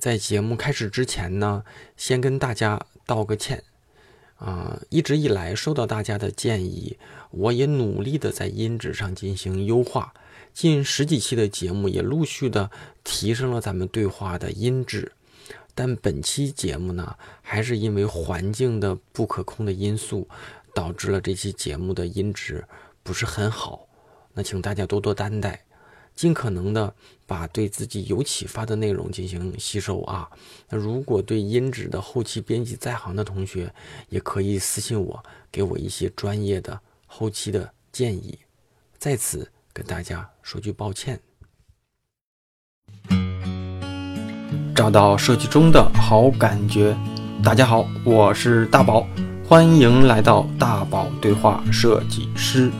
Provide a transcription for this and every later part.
在节目开始之前呢，先跟大家道个歉。啊，一直以来受到大家的建议，我也努力的在音质上进行优化，近十几期的节目也陆续的提升了咱们对话的音质。但本期节目呢，还是因为环境的不可控的因素，导致了这期节目的音质不是很好。那请大家多多担待。尽可能的把对自己有启发的内容进行吸收啊。那如果对音质的后期编辑在行的同学，也可以私信我，给我一些专业的后期的建议。在此跟大家说句抱歉。找到设计中的好感觉，大家好，我是大宝，欢迎来到大宝对话设计师。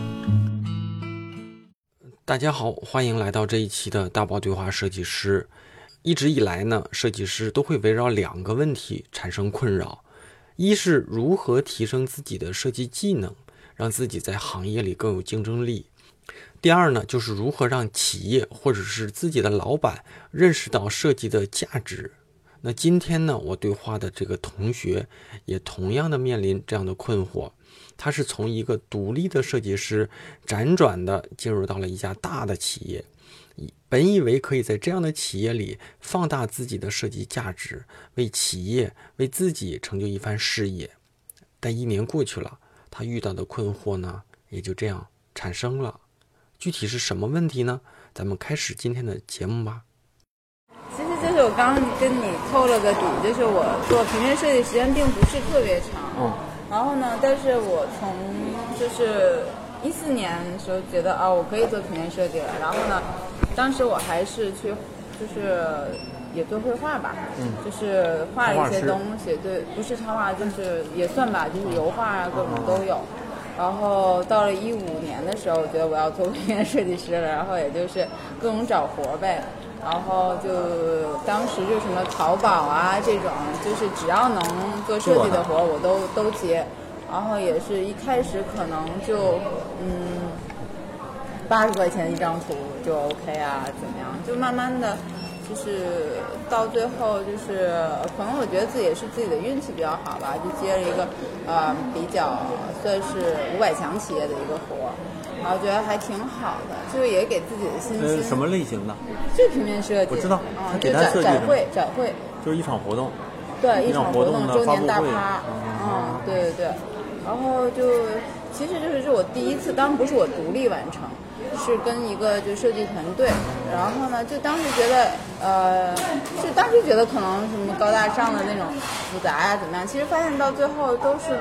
大家好，欢迎来到这一期的大宝对话设计师。一直以来呢，设计师都会围绕两个问题产生困扰：一是如何提升自己的设计技能，让自己在行业里更有竞争力；第二呢，就是如何让企业或者是自己的老板认识到设计的价值。那今天呢，我对话的这个同学也同样的面临这样的困惑。他是从一个独立的设计师辗转的进入到了一家大的企业，本以为可以在这样的企业里放大自己的设计价值，为企业为自己成就一番事业。但一年过去了，他遇到的困惑呢，也就这样产生了。具体是什么问题呢？咱们开始今天的节目吧。其实就是我刚刚跟你透了个底，就是我做平面设计时间并不是特别长。嗯。然后呢？但是我从就是一四年的时候觉得啊，我可以做平面设计了。然后呢，当时我还是去就是也做绘画吧，就是画了一些东西。对，不是插画，就是也算吧，就是油画啊，各种都有。然后到了一五年的时候，我觉得我要做平 面设计师了。然后也就是各种找活呗。然后就当时就什么淘宝啊这种，就是只要能做设计的活我都都接。然后也是一开始可能就嗯八十块钱一张图就 OK 啊，怎么样？就慢慢的，就是到最后就是可能我觉得自己也是自己的运气比较好吧，就接了一个呃比较算是五百强企业的一个活。然后觉得还挺好的，就是也给自己的信心。什么类型的？就平面设计。我知道。嗯，就展展会，展会。就是一场活动。对，一场活动周年大趴。嗯，对对对。然后就，其实就是是我第一次，当然不是我独立完成，是跟一个就设计团队。然后呢，就当时觉得，呃，就当时觉得可能什么高大上的那种复杂呀怎么样？其实发现到最后都是。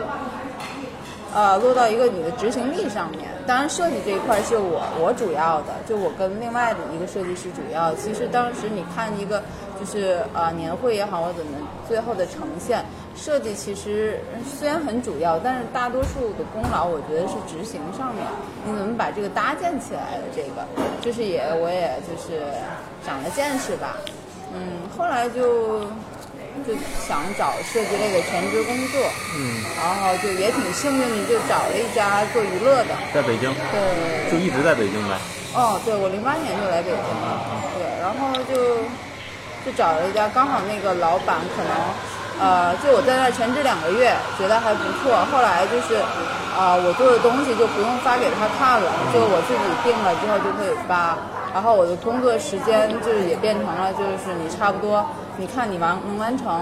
呃，落到一个你的执行力上面。当然，设计这一块是我我主要的，就我跟另外的一个设计师主要。其实当时你看一个就是呃年会也好，或怎么最后的呈现，设计其实虽然很主要，但是大多数的功劳我觉得是执行上面。你怎么把这个搭建起来的？这个就是也我也就是长了见识吧。嗯，后来就。就想找设计类的全职工作，嗯，然后就也挺幸运的，就找了一家做娱乐的，在北京，对，就一直在北京呗。哦，对，我零八年就来北京了，对，然后就就找了一家，刚好那个老板可能，呃，就我在那全职两个月，觉得还不错，后来就是，啊，我做的东西就不用发给他看了，就我自己定了之后就可以发。然后我的工作时间就是也变成了，就是你差不多，你看你完能完成，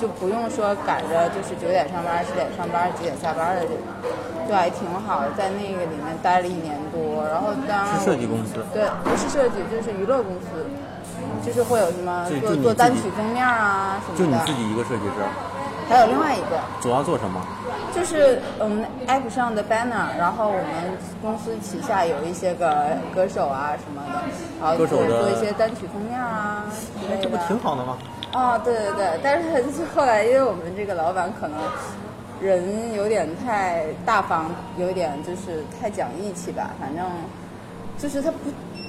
就不用说赶着就是九点上班、十点上班、几点下班的这种，就还挺好的，在那个里面待了一年多。然后当然是设计公司，对，不是设计，就是娱乐公司，就是会有什么做做单曲封面啊什么的。就你自己一个设计师？还有另外一个。主要做什么？就是我们 app 上的 banner，然后我们公司旗下有一些个歌手啊什么的，然后做做一些单曲封面啊之类的。这不挺好的吗？哦，对对对，但是后来因为我们这个老板可能人有点太大方，有点就是太讲义气吧，反正就是他不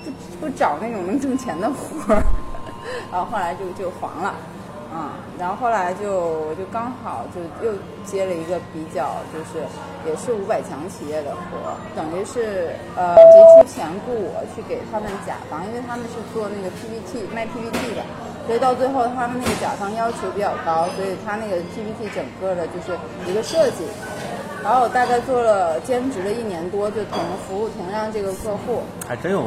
不不找那种能挣钱的活儿，然后后来就就黄了。嗯，然后后来就我就刚好就又接了一个比较就是也是五百强企业的活，等于是呃提出钱雇我去给他们甲方，因为他们是做那个 PPT 卖 PPT 的，所以到最后他们那个甲方要求比较高，所以他那个 PPT 整个的就是一个设计。然后我大概做了兼职了一年多，就同服务同样这个客户。还真有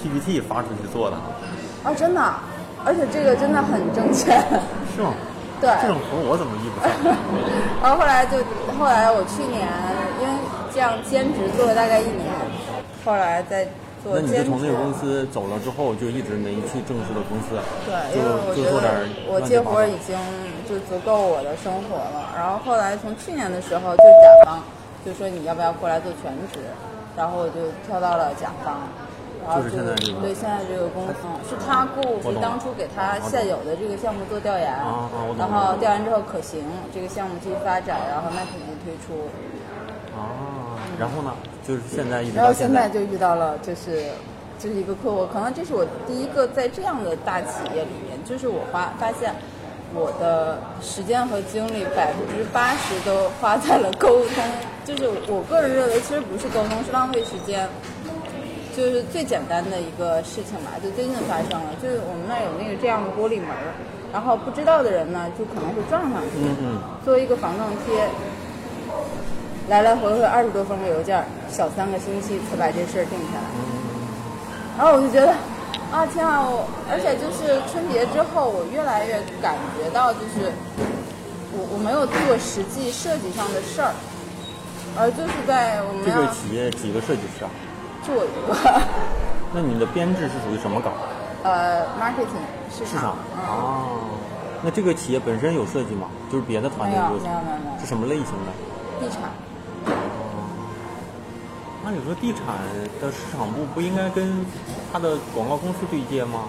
PPT 发出去做的，啊，真的，而且这个真的很挣钱。是吗？对。这种活我怎么遇不上？然后后来就后来我去年因为这样兼职做了大概一年，后来再做那你。就从那个公司走了之后，就一直没去正式的公司，对，因为我觉就就做点得我接活已经就足够我的生活了。然后后来从去年的时候，就甲方就说你要不要过来做全职，然后我就跳到了甲方。就是现在这个对现在这个公司是他雇，我懂是当初给他现有的这个项目做调研，然后调研之后可行，这个项目继续发展，然后那肯定推出。哦，然后呢，就是现在一直然后，现在就遇到了，就是就是一个客户，可能这是我第一个在这样的大企业里面，就是我发发现我的时间和精力百分之八十都花在了沟通，就是我个人认为其实不是沟通，是浪费时间。就是最简单的一个事情吧，就最近发生了，就是我们那儿有那个这样的玻璃门儿，然后不知道的人呢，就可能会撞上去。嗯嗯，作为一个防撞贴，来来回回二十多封的邮件，小三个星期才把这事儿定下来。然后我就觉得，啊天啊！我而且就是春节之后，我越来越感觉到，就是我我没有做实际设计上的事儿，而就是在我们这个企业几个设计师啊？做一个那你的编制是属于什么岗？呃 marketing 市市场嗯，啊。那这个企业本身有设计吗？就是别的团队有没有没有没有是什么类型的？地产。按理说地产的市场部不应该跟他的广告公司对接吗？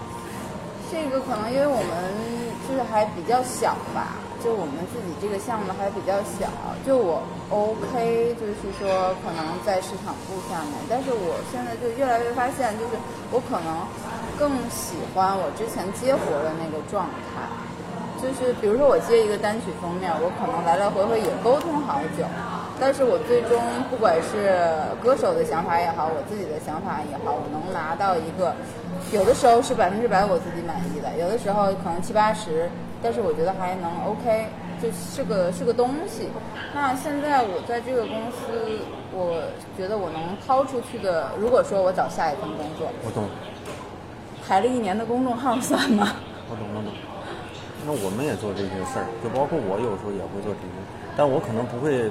这个可能因为我们就是还比较小吧，就我们自己这个项目还比较小，就我 OK，就是说可能在市场部下面，但是我现在就越来越发现，就是我可能更喜欢我之前接活的那个状态，就是比如说我接一个单曲封面，我可能来来回回也沟通好久，但是我最终不管是歌手的想法也好，我自己的想法也好，我能拿到一个，有的时候是百分之百我自己满意的，有的时候可能七八十，但是我觉得还能 OK，就是个是个东西。那现在我在这个公司，我觉得我能掏出去的，如果说我找下一份工作，我懂，排了一年的公众号算吗？我懂，我懂。那我们也做这些事儿，就包括我有时候也会做这些，但我可能不会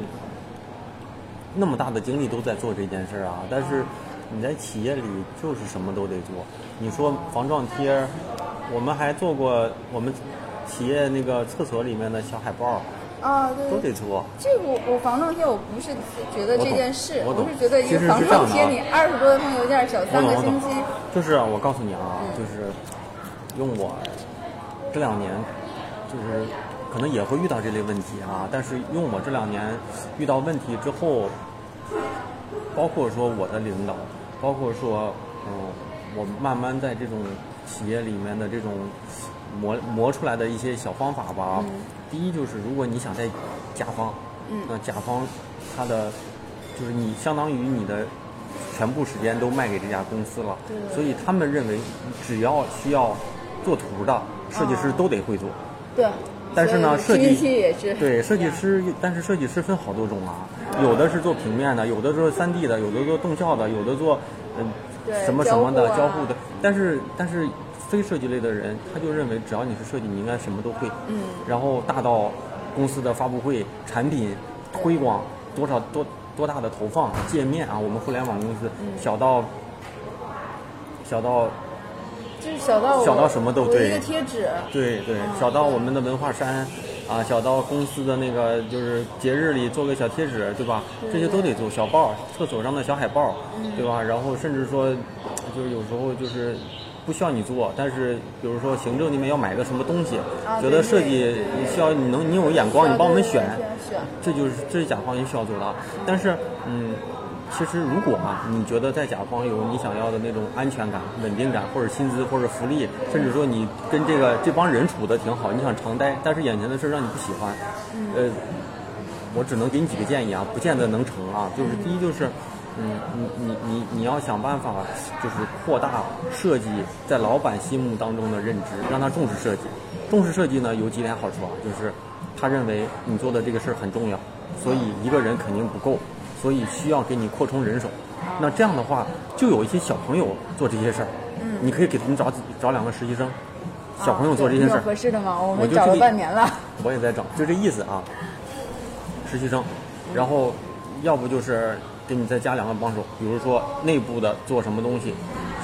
那么大的精力都在做这件事儿啊。但是你在企业里就是什么都得做。你说防撞贴儿，我们还做过我们企业那个厕所里面的小海报，啊，对。都得做。这个我我防撞贴，我不是觉得这件事，我懂是觉得一个防撞贴，你二十多封邮件，小三个星期，就是啊我告诉你啊，嗯。就是用我这两年，就是可能也会遇到这类问题啊，但是用我这两年遇到问题之后，包括说我的领导，包括说嗯，我慢慢在这种企业里面的这种磨磨出来的一些小方法吧。第一就是如果你想在甲方，嗯那甲方他的就是你相当于你的全部时间都卖给这家公司了，所以他们认为只要需要做图的设计师都得会做。对。但是呢，设计是对设计师，但是设计师分好多种啊，有的是做平面的，有的做三 D 的，有的做动效的，有的做嗯、对什么什么的交互的。但是但是非设计类的人，他就认为只要你是设计，你应该什么都会。嗯。然后大到公司的发布会、产品推广多少多多大的投放界面啊，我们互联网公司、嗯小到小到就是小到小到什么都我对一个贴纸，对对，嗯小到我们的文化衫，啊，小到公司的那个就是节日里做个小贴纸，对吧？这些都得做。小报，厕所上的小海报，嗯对吧？然后甚至说，就是有时候就是不需要你做，但是比如说行政那边要买个什么东西，啊觉得设计需要你能你有眼光，你帮我们选，选。这就是这是甲方也需要做的啊。但是，嗯，其实如果啊，你觉得在甲方有你想要的那种安全感、稳定感，或者薪资，或者福利，甚至说你跟这个这帮人处的挺好，你想常待，但是眼前的事儿让你不喜欢，呃，我只能给你几个建议啊，不见得能成啊。就是第一就是，嗯，你你你你要想办法，就是扩大设计在老板心目当中的认知，让他重视设计。重视设计呢，有几点好处啊，就是他认为你做的这个事儿很重要，所以一个人肯定不够，所以需要给你扩充人手。那这样的话，就有一些小朋友做这些事儿，你可以给他们找找两个实习生，小朋友做这些事儿。合适的吗？我我们找了半年了。我也在找，就这意思啊。实习生，然后要不就是给你再加两个帮手，比如说内部的做什么东西，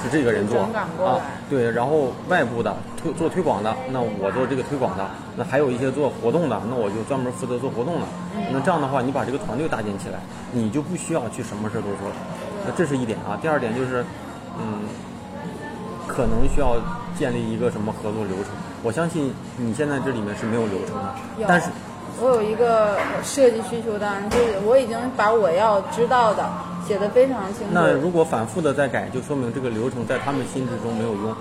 是这个人做啊，对，然后外部的推做推广的，那我做这个推广的，那还有一些做活动的，那我就专门负责做活动的。那这样的话，你把这个团队搭建起来，你就不需要去什么事儿都做了。那这是一点啊。第二点就是，嗯，可能需要建立一个什么合作流程。我相信你现在这里面是没有流程的，但是我有一个设计需求单，就是我已经把我要知道的写的非常清楚。那如果反复的在改，就说明这个流程在他们心智中没有用。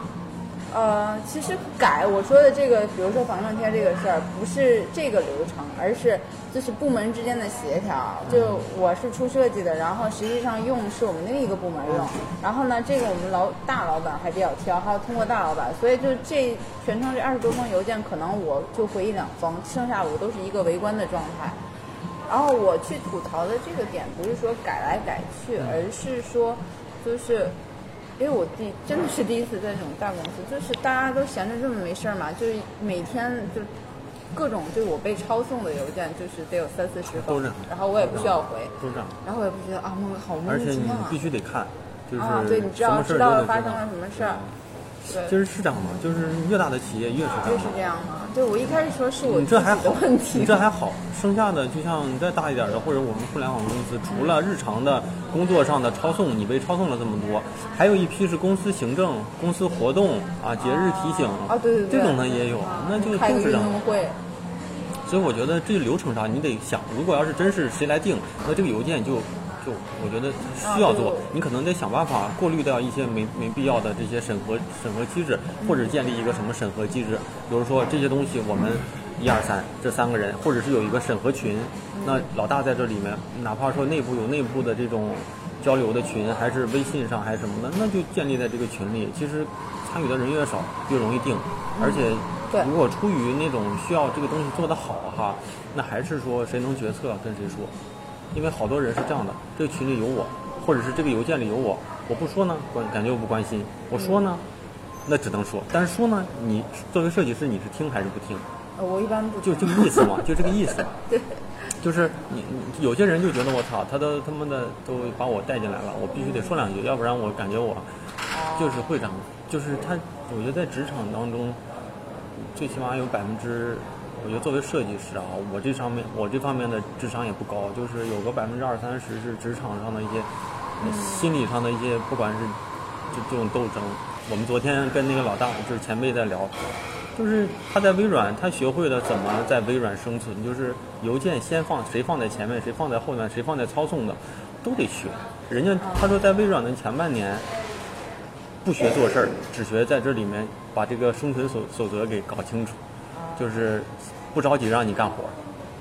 呃，其实改我说的这个，比如说防撞贴这个事儿，不是这个流程，而是就是部门之间的协调。就我是出设计的，然后实际上用是我们另一个部门用，然后呢，这个我们老大老板还比较挑，还要通过大老板，所以就这全程这二十多封邮件，可能我就回一两封，剩下我都是一个围观的状态。然后我去吐槽的这个点，不是说改来改去，而是说，就是因为我第真的是第一次在这种大公司，就是大家都闲着这么没事儿嘛，就是每天就各种就是我被抄送的邮件，就是得有三四十封然后我也不需要回，都这样，然后我也不觉得啊莫名好莫而且你必须得看，就是啊，对，你知道知道发生了什么事儿，对，其实是这样嘛，就是越大的企业越是这样就是。这样嘛。对我一开始说是我你这还好的问，题，你这还好，剩下的就像你再大一点的，或者我们互联网公司，除了日常的工作上的抄送，你被抄送了这么多，还有一批是公司行政、公司活动啊、节日提醒啊对对对这种的也有，那就就是这样。所以我觉得这个流程上你得想，如果要是真是谁来定，那这个邮件就就我觉得需要做你可能得想办法过滤掉一些没没必要的这些审核审核机制，或者建立一个什么审核机制，比如说这些东西我们一二三这三个人，或者是有一个审核群，那老大在这里面，哪怕说内部有内部的这种交流的群，还是微信上还是什么的，那就建立在这个群里。其实参与的人越少，越容易定，而且如果出于那种需要这个东西做得好哈，那还是说谁能决策跟谁说，因为好多人是这样的，这个群里有我，或者是这个邮件里有我，我不说呢，关感觉我不关心；我说呢，那只能说，但是说呢，你作为设计师你是听还是不听？呃我一般不就这个意思嘛，就这个意思。对，就是你你有些人就觉得我操，他都他妈的都把我带进来了，我必须得说两句，要不然我感觉我就是会长，就是他，我觉得在职场当中，最起码有百分之，我觉得作为设计师啊，我这上面我这方面的智商也不高，就是有个百分之二三十是职场上的一些、呃心理上的一些，不管是就这种斗争。我们昨天跟那个老大就是前辈在聊，就是他在微软，他学会了怎么在微软生存，就是邮件先放谁放在前面，谁放在后面，谁放在操纵的，都得学。人家他说在微软的前半年不学做事儿，只学在这里面把这个生存守守则给搞清楚，就是不着急让你干活，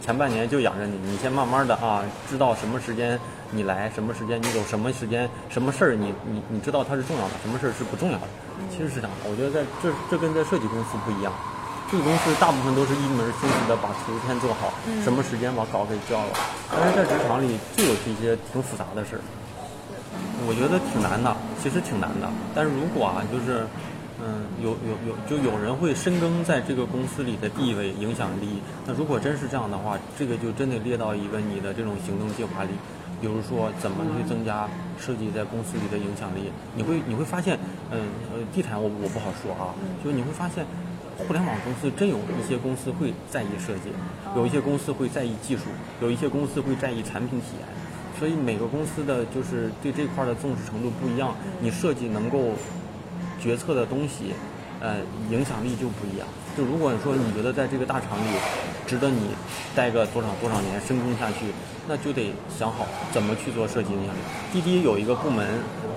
前半年就养着你，你先慢慢的啊，知道什么时间你来，什么时间你走，什么时间什么事儿你你你知道它是重要的，什么事儿是不重要的。其实是这样的，我觉得在这这跟在设计公司不一样，设计公司大部分都是一门心思的把图片做好，什么时间把稿给交了，但是在职场里就有这些挺复杂的事儿。我觉得挺难的，其实挺难的。但是如果啊，就是，嗯，有有有，就有人会深耕在这个公司里的地位、影响力。那如果真是这样的话，这个就真得列到一个你的这种行动计划里。比如说，怎么去增加设计在公司里的影响力？你会你会发现，嗯呃，地毯我我不好说啊，就是你会发现，互联网公司真有一些公司会在意设计，有一些公司会在意技术，有一些公司会在意产品体验。所以每个公司的就是对这块儿的重视程度不一样，你设计能够决策的东西，呃，影响力就不一样。就如果说你觉得在这个大厂里值得你待个多少多少年深耕下去，那就得想好怎么去做设计影响力。滴滴有一个部门，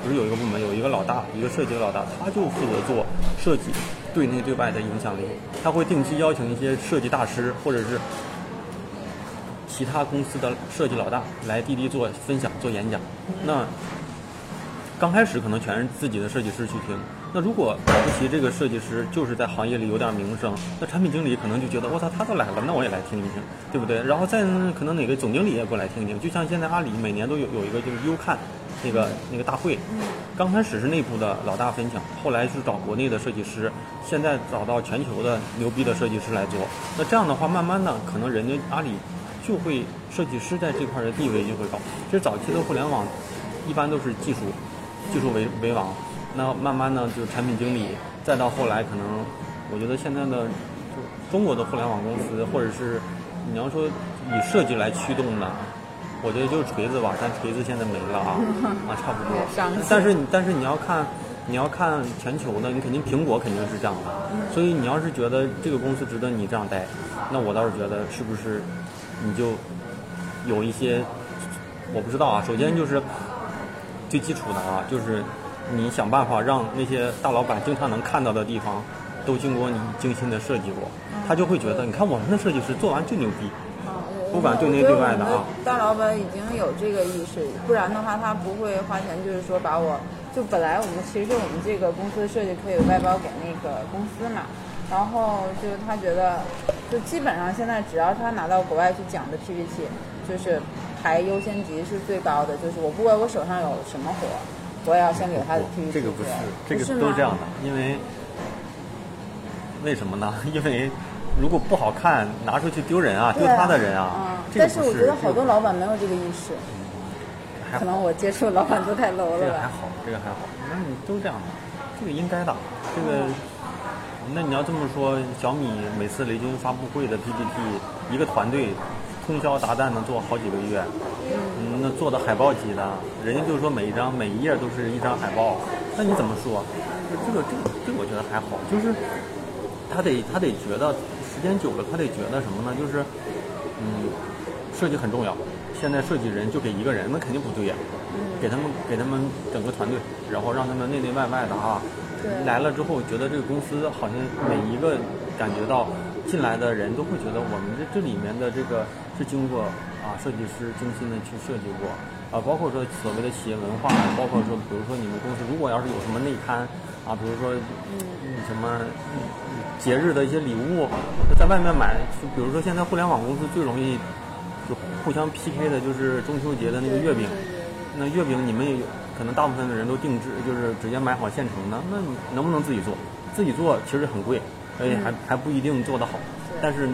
不是有一个部门，有一个老大，一个设计的老大，他就负责做设计对内对外的影响力。他会定期邀请一些设计大师或者是其他公司的设计老大来滴滴做分享、做演讲。那刚开始可能全是自己的设计师去听。那如果了不起这个设计师就是在行业里有点名声，那产品经理可能就觉得我操他都来了，那我也来听一听，对不对？然后再可能哪个总经理也过来听听。就像现在阿里每年都有有一个就是优看那个那个大会，刚开始是内部的老大分享，后来是找国内的设计师，现在找到全球的牛逼的设计师来做。那这样的话，慢慢的可能人家阿里就会设计师在这块的地位就会高。其实早期的互联网一般都是技术。技术为为王，那慢慢呢，就是产品经理，再到后来，可能我觉得现在的就中国的互联网公司，或者是你要说以设计来驱动的，我觉得就是锤子吧，但锤子现在没了啊，啊，差不多。但是你但是你要看你要看全球的，你肯定苹果肯定是这样的，所以你要是觉得这个公司值得你这样待，那我倒是觉得是不是你就有一些我不知道啊，首先就是。最基础的啊，就是你想办法让那些大老板经常能看到的地方，都经过你精心的设计过，他就会觉得，你看我们的设计师做完就牛逼。不管对内对外的啊。大老板已经有这个意识，不然的话他不会花钱，就是说把我就本来我们其实我们这个公司的设计可以外包给那个公司嘛，然后就是他觉得，就基本上现在只要他拿到国外去讲的 PPT，就是。排优先级是最高的，就是我不管我手上有什么活，我也要先给他的 PPT。这个不是，这个都是这样的，因为为什么呢？因为如果不好看，拿出去丢人啊，丢他的人啊。但是我觉得好多老板没有这个意识。可能我接触的老板都太 low 了。这个还好，这个还好。那你都这样的，这个应该的。这个，那你要这么说，小米每次雷军发布会的 PPT，一个团队。通宵达旦能做好几个月，嗯，那做的海报级的，人家就是说每一张每一页都是一张海报，那你怎么说？这个这个这个我觉得还好，就是他得他得觉得时间久了，他得觉得什么呢？就是嗯，设计很重要。现在设计人就给一个人，那肯定不对呀。给他们给他们整个团队，然后让他们内内外外的啊，来了之后觉得这个公司好像每一个感觉到。进来的人都会觉得我们这这里面的这个是经过啊设计师精心的去设计过啊，包括说所谓的企业文化，包括说比如说你们公司如果要是有什么内刊啊，比如说什么节日的一些礼物，在外面买，就比如说现在互联网公司最容易就互相 PK 的就是中秋节的那个月饼，那月饼你们也可能大部分的人都定制，就是直接买好现成的，那你能不能自己做？自己做其实很贵。而且还还不一定做得好，但是，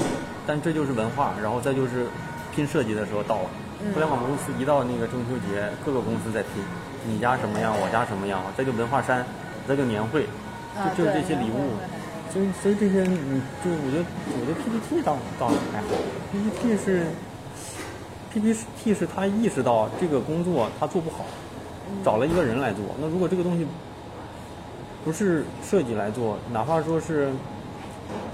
但这就是文化，然后再就是拼设计的时候到了。互联网公司一到那个中秋节，各个公司在拼，你家什么样，我家什么样，再就文化衫，再就年会，就就是这些礼物。所以所以这些，你就我觉得我觉得 PPT 倒倒还好，PPT 是 PPT 是他意识到这个工作他做不好，找了一个人来做。那如果这个东西不是设计来做，哪怕说是。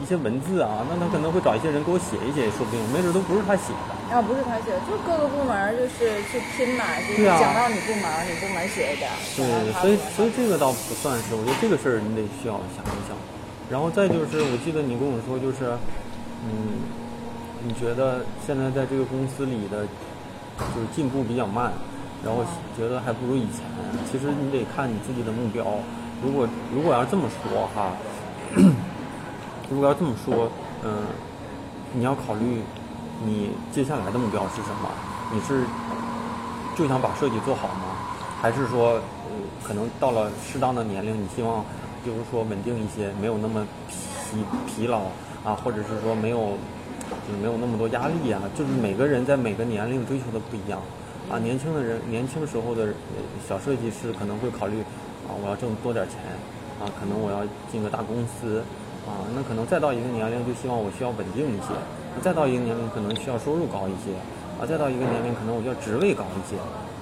一些文字啊，那他可能会找一些人给我写一写，也说不定，没准都不是他写的。啊，不是他写的，就各个部门就是去拼嘛，就是讲到你部门，你部门写一点。对，所以所以这个倒不算是，我觉得这个事儿你得需要想一想。然后再就是，我记得你跟我说，就是，嗯，你觉得现在在这个公司里的，就是进步比较慢，然后觉得还不如以前。其实你得看你自己的目标。如果如果要这么说哈。如果要这么说，嗯，你要考虑你接下来的目标是什么？你是就想把设计做好吗？还是说，呃，可能到了适当的年龄，你希望，就是说稳定一些，没有那么疲疲劳啊，或者是说没有，就是没有那么多压力啊？就是每个人在每个年龄追求的不一样啊。年轻的人，年轻时候的小设计师可能会考虑啊，我要挣多点钱啊，可能我要进个大公司。啊，那可能再到一个年龄，就希望我需要稳定一些；再到一个年龄，可能需要收入高一些；啊，再到一个年龄，可能我要职位高一些。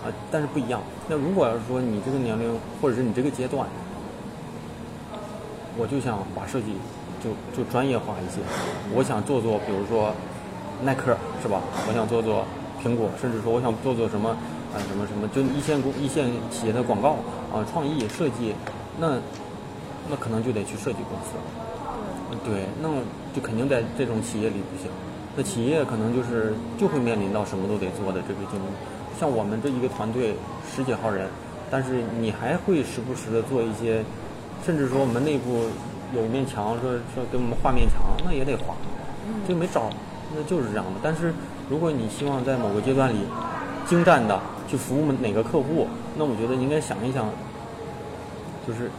啊，但是不一样。那如果要是说你这个年龄，或者是你这个阶段，我就想把设计就就专业化一些。我想做做，比如说耐克，是吧？我想做做苹果，甚至说我想做做什么啊什么什么，就一线公一线企业的广告啊，创意设计，那那可能就得去设计公司。对，那么就肯定在这种企业里不行。那企业可能就是就会面临到什么都得做的这个竞争。像我们这一个团队十几号人，但是你还会时不时的做一些，甚至说我们内部有一面墙，说说给我们画面墙，那也得画，这没招，那就是这样的。但是如果你希望在某个阶段里精湛的去服务哪个客户，那我觉得你应该想一想，就是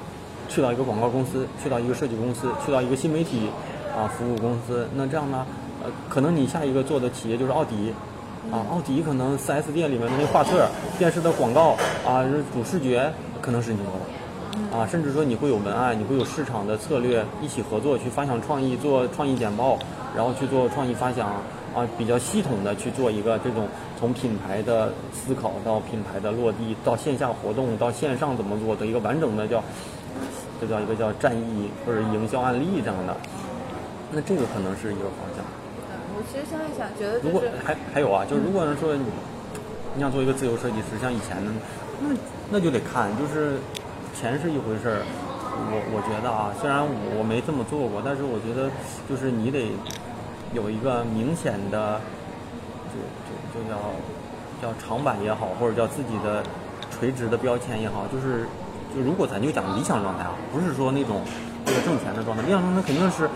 去到一个广告公司，去到一个设计公司，去到一个新媒体啊服务公司，那这样呢，呃，可能你下一个做的企业就是奥迪。啊，奥迪可能 4S 店里面的那画册、电视的广告啊，主视觉可能是你做的，啊，甚至说你会有文案，你会有市场的策略，一起合作去发想创意，做创意简报，然后去做创意发想，啊，比较系统的去做一个这种从品牌的思考到品牌的落地，到线下活动，到线上怎么做的一个完整的叫，这叫一个叫战役或者营销案例这样的，那这个可能是一个方向。我其实现在想，觉得如果还还有啊，就是如果说你你想做一个自由设计师，像以前的，那那就得看，就是钱是一回事儿。我我觉得啊，虽然我没这么做过，但是我觉得就是你得有一个明显的，就就就叫叫长板也好，或者叫自己的垂直的标签也好，就是就如果咱就讲理想状态啊，不是说那种为了挣钱的状态，理想状态肯定是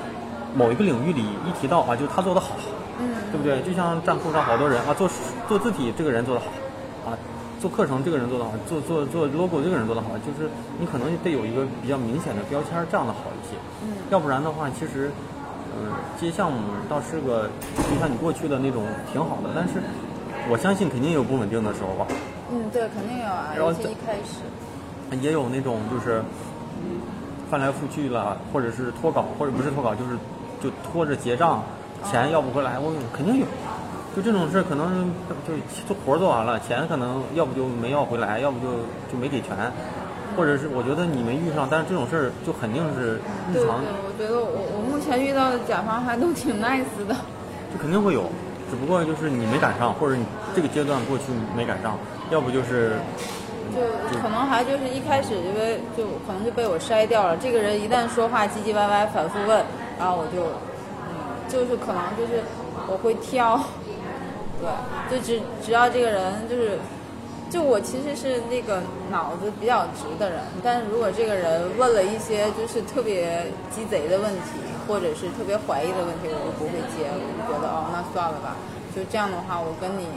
某一个领域里一提到啊，就他做的好。嗯对不对？就像站库上好多人啊，做做字体这个人做的好，啊，做课程这个人做的好，做做做 logo 这个人做的好，就是你可能得有一个比较明显的标签，这样的好一些。嗯。要不然的话，其实，嗯，接项目倒是个，就像你过去的那种挺好的，但是我相信肯定有不稳定的时候吧。嗯，对，肯定有啊。尤其一开始。也有那种就是翻来覆去了，或者是脱稿，或者不是脱稿，就是就拖着结账。钱要不回来，我肯定有。就这种事，可能就做活做完了，钱可能要不就没要回来，要不就就没给全，或者是我觉得你没遇上，但是这种事儿就肯定是日常。对对，我觉得我我目前遇到的甲方还都挺 nice 的。就肯定会有，只不过就是你没赶上，或者你这个阶段过去没赶上，要不就是。就可能还就是一开始因为就可能就被我筛掉了。这个人一旦说话唧唧歪歪，反复问，然后我就。嗯就是可能就是我会挑，对，就只只要这个人就是，就我其实是那个脑子比较直的人，但是如果这个人问了一些就是特别鸡贼的问题，或者是特别怀疑的问题，我就不会接，我就觉得哦，那算了吧。就这样的话，我跟你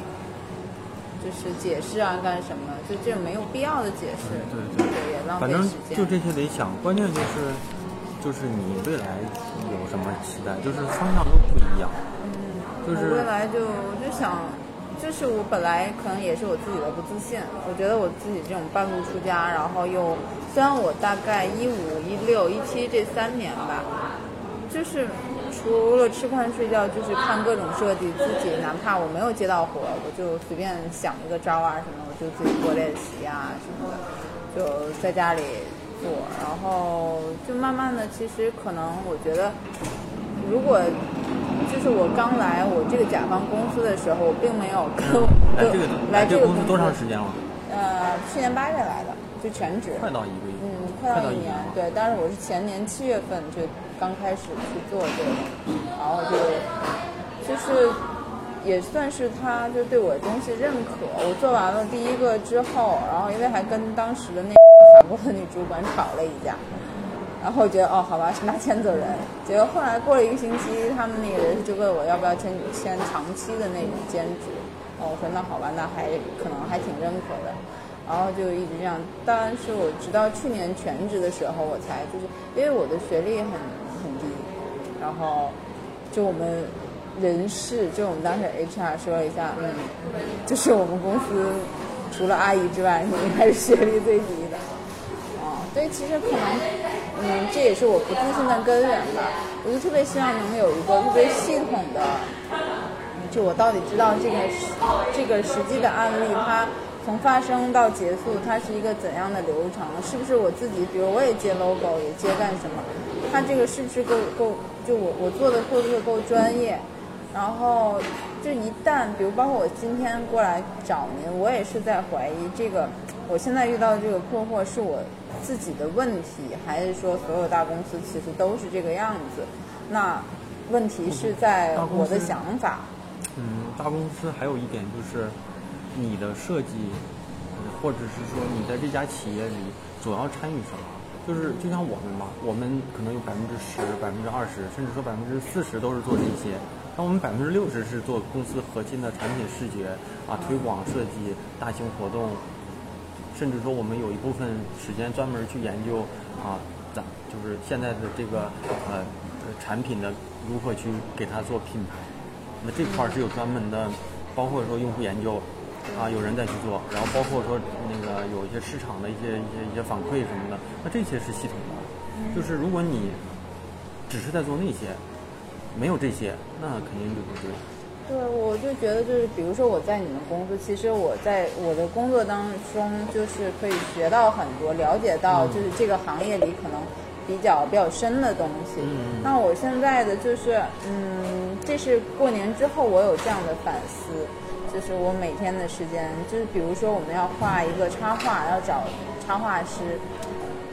就是解释啊干什么，就这种没有必要的解释，对对对，也浪费时间。反正就这些得想，关键就是。就是你未来有什么期待？就是方向都不一样。嗯，就是未来就我就想，就是我本来可能也是我自己的不自信。我觉得我自己这种半路出家，然后又虽然我大概一五一六一七这三年吧，就是除了吃饭睡觉，就是看各种设计，自己哪怕我没有接到活，我就随便想一个招啊什么，我就自己做练习啊什么的，就在家里。做，然后就慢慢的，其实可能我觉得，如果就是我刚来我这个甲方公司的时候，我并没有跟来这个公司多长时间了？呃，去年八月来的，就全职。快到一个月。嗯，快到一年。对，但是我是前年七月份就刚开始去做这个，然后就就是也算是他就对我的东西认可。我做完了第一个之后，然后因为还跟当时的那。法国的女主管吵了一架，然后我觉得哦，好吧，是拿钱走人。结果后来过了一个星期，他们那个人就问我要不要签签长期的那种兼职。哦，我说那好吧，那还可能还挺认可的。然后就一直这样。当然是我直到去年全职的时候，我才就是因为我的学历很很低，然后就我们人事，就我们当时 HR 说了一下，嗯，就是我们公司除了阿姨之外，你应该是学历最低的。哦所以其实可能，嗯，这也是我不自信的根源吧。我就特别希望能有一个特别系统的，就我到底知道这个这个实际的案例，它从发生到结束，它是一个怎样的流程？是不是我自己，比如我也接 logo，也接干什么？它这个是不是够够？就我我做的会不会够专业？然后就一旦，比如包括我今天过来找您，我也是在怀疑这个，我现在遇到的这个困惑是我。自己的问题，还是说所有大公司其实都是这个样子？那问题是在我的想法。嗯，大公司还有一点就是，你的设计，或者是说你在这家企业里主要参与什么？就是就像我们嘛，我们可能有百分之十、百分之二十，甚至说百分之四十都是做这些，那我们百分之六十是做公司核心的产品视觉啊、推广设计、大型活动，甚至说我们有一部分时间专门去研究啊，咱就是现在的这个呃产品的如何去给它做品牌。那这块儿是有专门的，包括说用户研究，啊，有人在去做，然后包括说那个有一些市场的一些一些一些反馈什么的，那这些是系统的。就是如果你只是在做那些，没有这些，那肯定就不对。对，我就觉得就是，比如说我在你们公司，其实我在我的工作当中，就是可以学到很多，了解到就是这个行业里可能比较比较深的东西。嗯那我现在的就是，嗯，这是过年之后我有这样的反思，就是我每天的时间，就是比如说我们要画一个插画，要找插画师，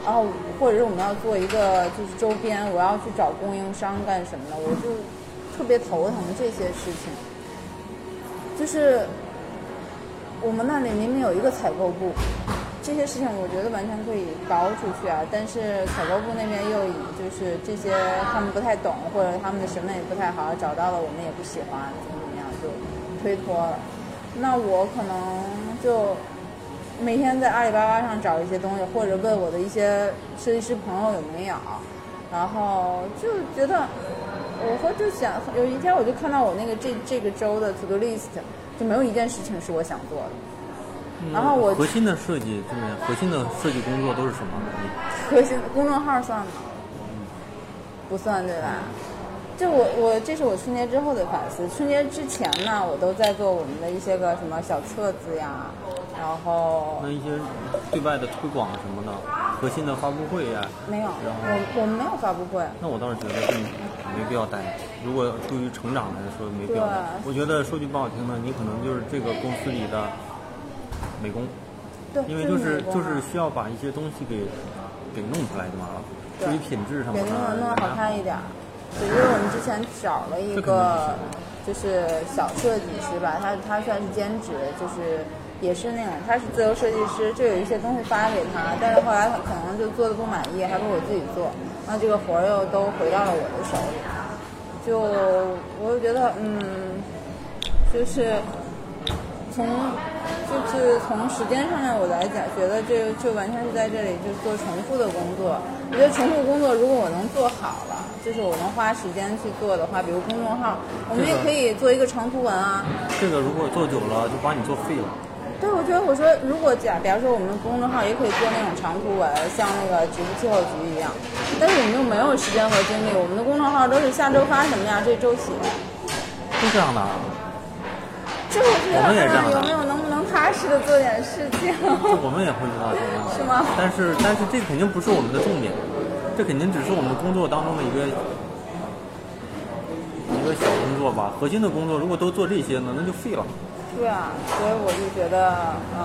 然后或者是我们要做一个就是周边，我要去找供应商干什么的，我就特别头疼这些事情。就是我们那里明明有一个采购部，这些事情我觉得完全可以搞出去啊，但是采购部那边又以就是这些他们不太懂，或者他们的审美不太好，找到了我们也不喜欢，推脱了。那我可能就每天在阿里巴巴上找一些东西，或者问我的一些设计师朋友有没有，然后就觉得，我会就想有一天我就看到我那个这这个周的 to do list，就没有一件事情是我想做的。然后我核心的设计，这边核心的设计工作都是什么？核心公众号算吗？不算对吧？就我我这是我春节之后的反思。春节之前呢，我都在做我们的一些个什么小册子呀，然后那一些对外的推广什么的，核心的发布会呀、没有，我我们没有发布会。那我倒是觉得这没必要带。如果出于成长来说，没必要我觉得说句不好听的，你可能就是这个公司里的美工，对，因为就是就是需要把一些东西给给弄出来就完了。对至于品质什么给的，弄得弄得好看一点儿。对，因为我们之前找了一个就是小设计师吧，他他算是兼职，就是也是那种他是自由设计师，就有一些东西发给他，但是后来他可能就做的不满意，还不如我自己做，那这个活儿又都回到了我的手里，就我就觉得嗯，就是从就是从时间上面我来讲，觉得这就完全是在这里就做重复的工作。我觉得重复工作如果我能做好了，就是我能花时间去做的话，比如公众号，我们也可以做一个长图文啊。这个如果做久了，就把你做废了。对，我觉得我说如果假，比方说我们公众号也可以做那种长图文，像那个局部气候局一样，但是我们又没有时间和精力，我们的公众号都是下周发什么呀，这周写。是这样的啊，这我觉得我们也这样的有没有能不能踏实的做点事情？我们也会遇到这个问题。是吗但是但是这肯定不是我们的重点，这肯定只是我们工作当中的一个一个小工作吧。核心的工作如果都做这些呢，那就废了。对啊，所以我就觉得，嗯，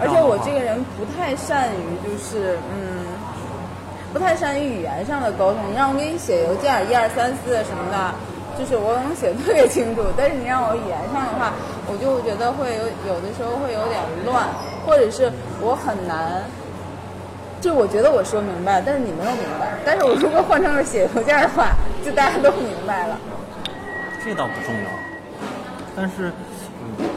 而且我这个人不太善于，就是嗯，不太善于语言上的沟通。你让我给你写邮件，一二三四什么的，就是我能写特别清楚。但是你让我语言上的话，我就觉得会有有的时候会有点乱，或者是我很难。就我觉得我说明白，但是你没有明白。但是我如果换成了写邮件的话，就大家都明白了。这倒不重要，但是，嗯，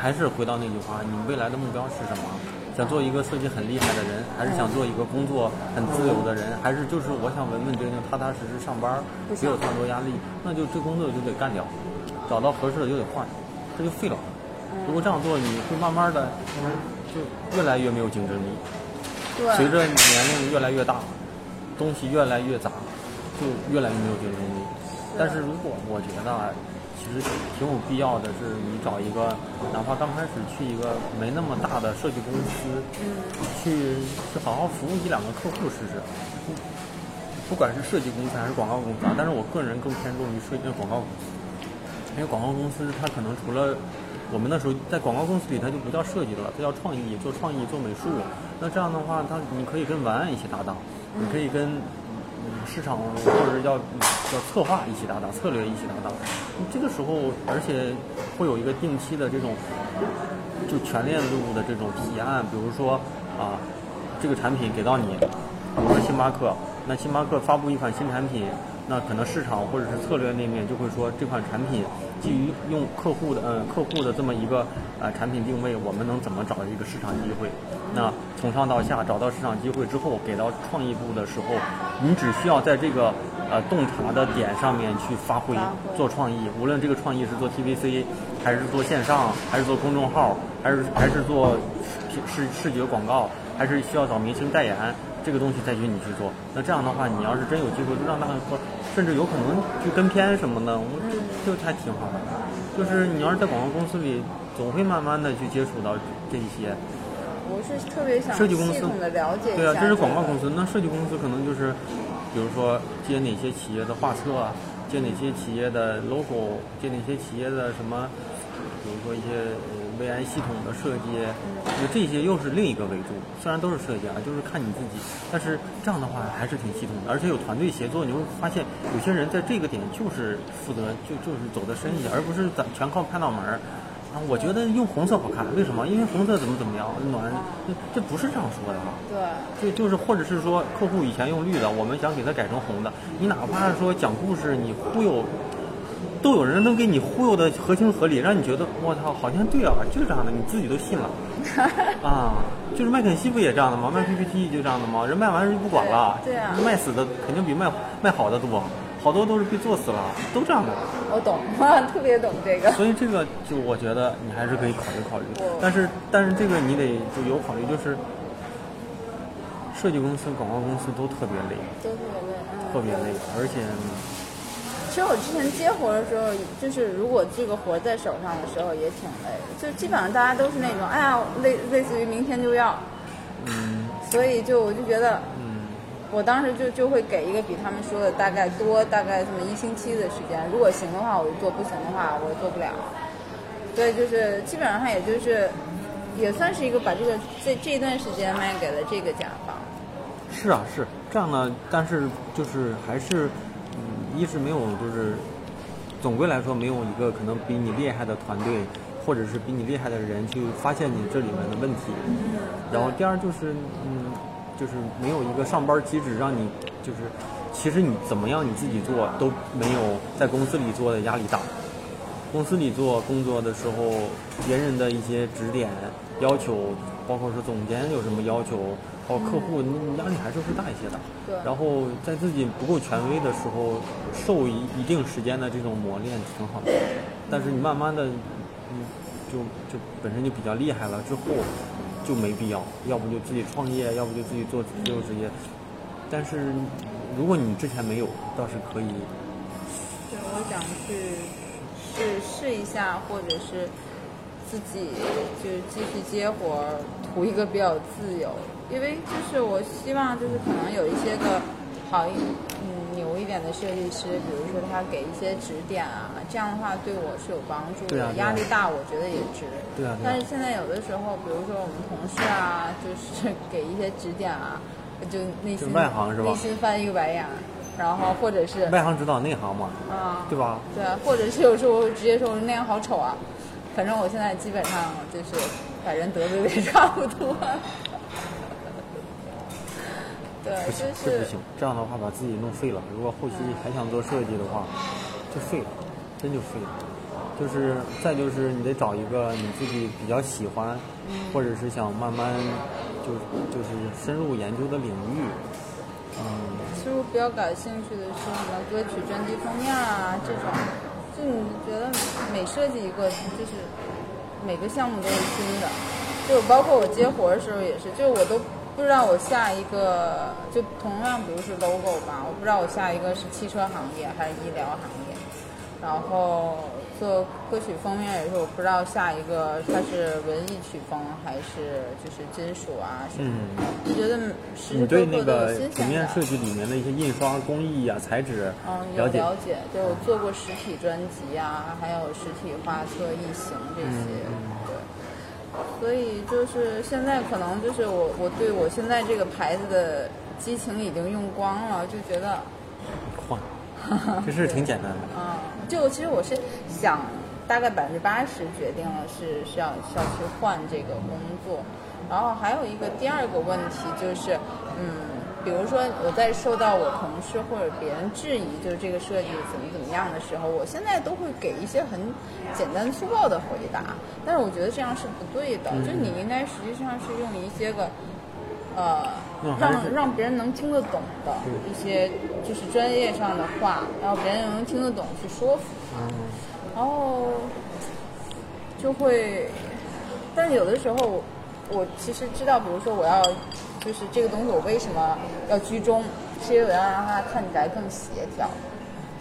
还是回到那句话，你未来的目标是什么？想做一个设计很厉害的人，还是想做一个工作很自由的人，还是就是我想稳稳定定、踏踏实实上班，没有太多压力？那就这工作就得干掉，找到合适的就得换，这就废了。如果这样做，你会慢慢的就越来越没有竞争力。对，随着年龄越来越大，东西越来越杂，就越来越没有竞争力。但是如果我觉得啊，其实挺有必要的是，你找一个，哪怕刚开始去一个没那么大的设计公司，去去好好服务一两个客户试试。不管是设计公司还是广告公司啊，但是我个人更偏重于设计广告公司，因为广告公司它可能除了我们那时候在广告公司里，它就不叫设计了，它叫创意，做创意，做美术。那这样的话，它你可以跟文案一起搭档，你可以跟嗯市场或者叫叫策划一起搭档，策略一起搭档。这个时候，而且会有一个定期的这种就全链路的这种提案，比如说啊，这个产品给到你，比如说星巴克，那星巴克发布一款新产品。那可能市场或者是策略那面就会说这款产品基于用客户的嗯客户的这么一个呃产品定位，我们能怎么找一个市场机会？那从上到下找到市场机会之后，给到创意部的时候，你只需要在这个呃洞察的点上面去发挥做创意，无论这个创意是做 TVC 还是做线上，还是做公众号，还是还是做视视觉广告，还是需要找明星代言。这个东西再去你去做，那这样的话，你要是真有机会，就让他们说，甚至有可能去跟片什么的，我就就还挺好的。就是你要是在广告公司里，总会慢慢的去接触到这一些。我是特别想设计公司的了解对啊，这是广告公司。那设计公司可能就是，比如说接哪些企业的画册啊，接哪些企业的 logo，接哪些企业的什么，比如说一些。VI 系统的设计，就这些又是另一个维度。虽然都是设计啊，就是看你自己。但是这样的话还是挺系统的，而且有团队协作，你会发现有些人在这个点就是负责，就就是走得深一些，而不是咱全靠拍脑门儿。啊，我觉得用红色好看，为什么？因为红色怎么怎么样暖，这这不是这样说的哈。对。就就是或者是说客户以前用绿的，我们想给他改成红的。你哪怕是说讲故事，你忽悠。都有人能给你忽悠的合情合理，让你觉得我操，好像对啊，就是这样的，你自己都信了 啊。就是麦肯锡不也这样的吗？卖 PPT 就这样的吗？人卖完人就不管了，对啊，卖死的肯定比卖卖好的多，好多都是被做死了，都这样的。我懂，特别懂这个。所以这个就我觉得你还是可以考虑考虑，但是但是这个你得就有考虑，就是设计公司、广告公司都特别累，都特别累，特别累，而且。其实我之前接活的时候，就是如果这个活在手上的时候也挺累，就基本上大家都是那种，哎呀，类类似于明天就要，嗯，所以就我就觉得，嗯，我当时就就会给一个比他们说的大概多大概这么一星期的时间，如果行的话我就做，不行的话我做不了，所以就是基本上他也就是也算是一个把这个这这段时间卖给了这个甲方。是啊，是这样呢，但是就是还是。一是没有，就是总归来说没有一个可能比你厉害的团队，或者是比你厉害的人去发现你这里面的问题。然后第二就是，嗯，就是没有一个上班机制让你，就是其实你怎么样你自己做都没有在公司里做的压力大。公司里做工作的时候，别人的一些指点要求，包括说总监有什么要求。哦，客户你压力还是会大一些的。对。然后在自己不够权威的时候，受一一定时间的这种磨练挺好的。但是你慢慢的，嗯，就就本身就比较厉害了之后，就没必要。要不就自己创业，要不就自己做自由职业。但是如果你之前没有，倒是可以。对，我想去试试一下，或者是自己就继续接活，图一个比较自由。因为就是我希望就是可能有一些个好一嗯牛一点的设计师，比如说他给一些指点啊，这样的话对我是有帮助的。压力大，我觉得也值。对啊。但是现在有的时候，比如说我们同事啊，就是给一些指点啊，就内心外行是吧？内心翻一个白眼，然后或者是外行指导内行嘛。啊。对吧？对啊，或者是有时候直接说那样好丑啊，反正我现在基本上就是把人得罪的也差不多。不行，这不行。这样的话把自己弄废了。如果后期还想做设计的话，就废了，真就废了。就是再就是你得找一个你自己比较喜欢，或者是想慢慢就就是深入研究的领域。嗯。其实我比较感兴趣的是什么歌曲专辑封面啊这种。就你觉得每设计一个，就是每个项目都是新的。就包括我接活的时候也是，就是我都。不知道我下一个就同样，比如是 logo 吧，我不知道我下一个是汽车行业还是医疗行业。然后做歌曲封面也是，我不知道下一个它是文艺曲风还是就是金属啊什么。嗯。我觉得你对那个平面设计里面的一些印刷工艺啊、材质嗯了解？了解，对我做过实体专辑啊，还有实体画册、异形这些。对。所以就是现在可能就是我我对我现在这个牌子的激情已经用光了，就觉得换 这事挺简单的。嗯，就其实我是想，大概百分之八十决定了是是要是要去换这个工作，然后还有一个第二个问题就是，嗯。比如说，我在受到我同事或者别人质疑，就是这个设计怎么怎么样的时候，我现在都会给一些很简单粗暴的回答。但是我觉得这样是不对的，嗯就你应该实际上是用一些个，呃，让让别人能听得懂的一些就是专业上的话，然后别人能听得懂去说服他，嗯然后就会，但是有的时候我我其实知道，比如说我要就是这个东西我为什么要居中，是因为我要让它看起来更协调。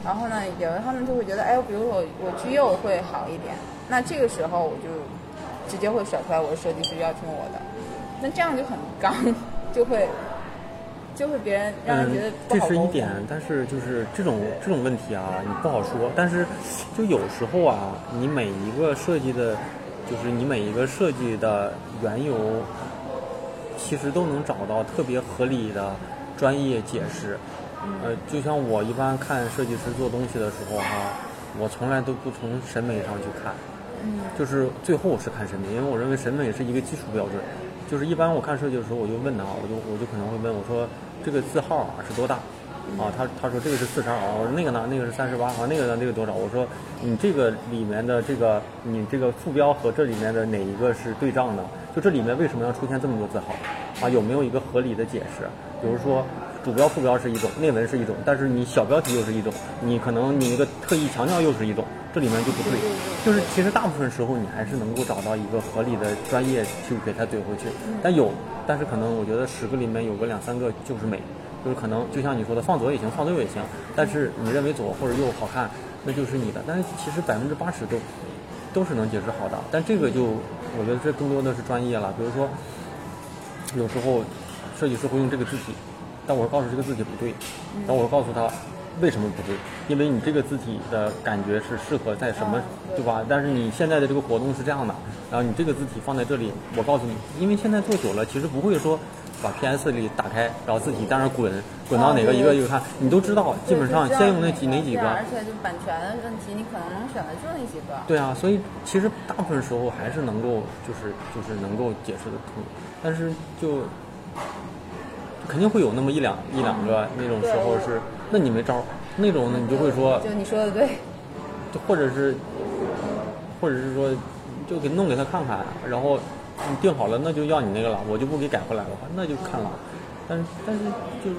然后呢，有的他们就会觉得，哎，比如我我居右会好一点，那这个时候我就直接会甩出来，我的设计师要听我的，那这样就很刚，就会就会别人让人觉得嗯，不好沟通这是一点，但是就是这种这种问题啊，你不好说。但是就有时候啊，你每一个设计的，就是你每一个设计的缘由，其实都能找到特别合理的专业解释。呃，就像我一般看设计师做东西的时候哈、我从来都不从审美上去看。嗯就是最后是看审美，因为我认为审美是一个基础标准。就是一般我看设计的时候，我就问他，我就我就可能会问我说这个字号啊是多大？啊，他他说这个是四十二，我说那个呢，那个是三十八，啊，那个呢，那个多少？我说你这个里面的这个你这个副标和这里面的哪一个是对仗的？就这里面为什么要出现这么多字号？啊，有没有一个合理的解释？比如说主标副标是一种，内文是一种，但是你小标题又是一种，你可能你一个特意强调又是一种，这里面就不对。就是其实大部分时候你还是能够找到一个合理的专业去给它怼回去，但有，但是可能我觉得十个里面有个两三个就是美，就是可能就像你说的放左也行，放右也行，但是你认为左或者右好看，那就是你的。但是其实百分之八十都都是能解释好的，但这个就我觉得这更多的是专业了，比如说有时候设计师会用这个字体，但我告诉这个字体不对，然后我告诉他为什么不对，因为你这个字体的感觉是适合在什么啊，对对吧？但是你现在的这个活动是这样的，然后你这个字体放在这里，我告诉你，因为现在做久了，其实不会说把 PS 里打开，然后字体在那滚，滚到哪个一个一个看，你都知道，基本上先用那几哪几个而。且就版权问题，你可能能选的就那几个。对啊，所以其实大部分时候还是能够，就是就是能够解释的通，但是就肯定会有那么一两一两个那种时候是，那你没招儿，那种呢你就会说，就你说的对，就或者是，或者是说，就给弄给他看看，然后你定好了，那就要你那个了，我就不给改回来的话，那就看了，但是但是就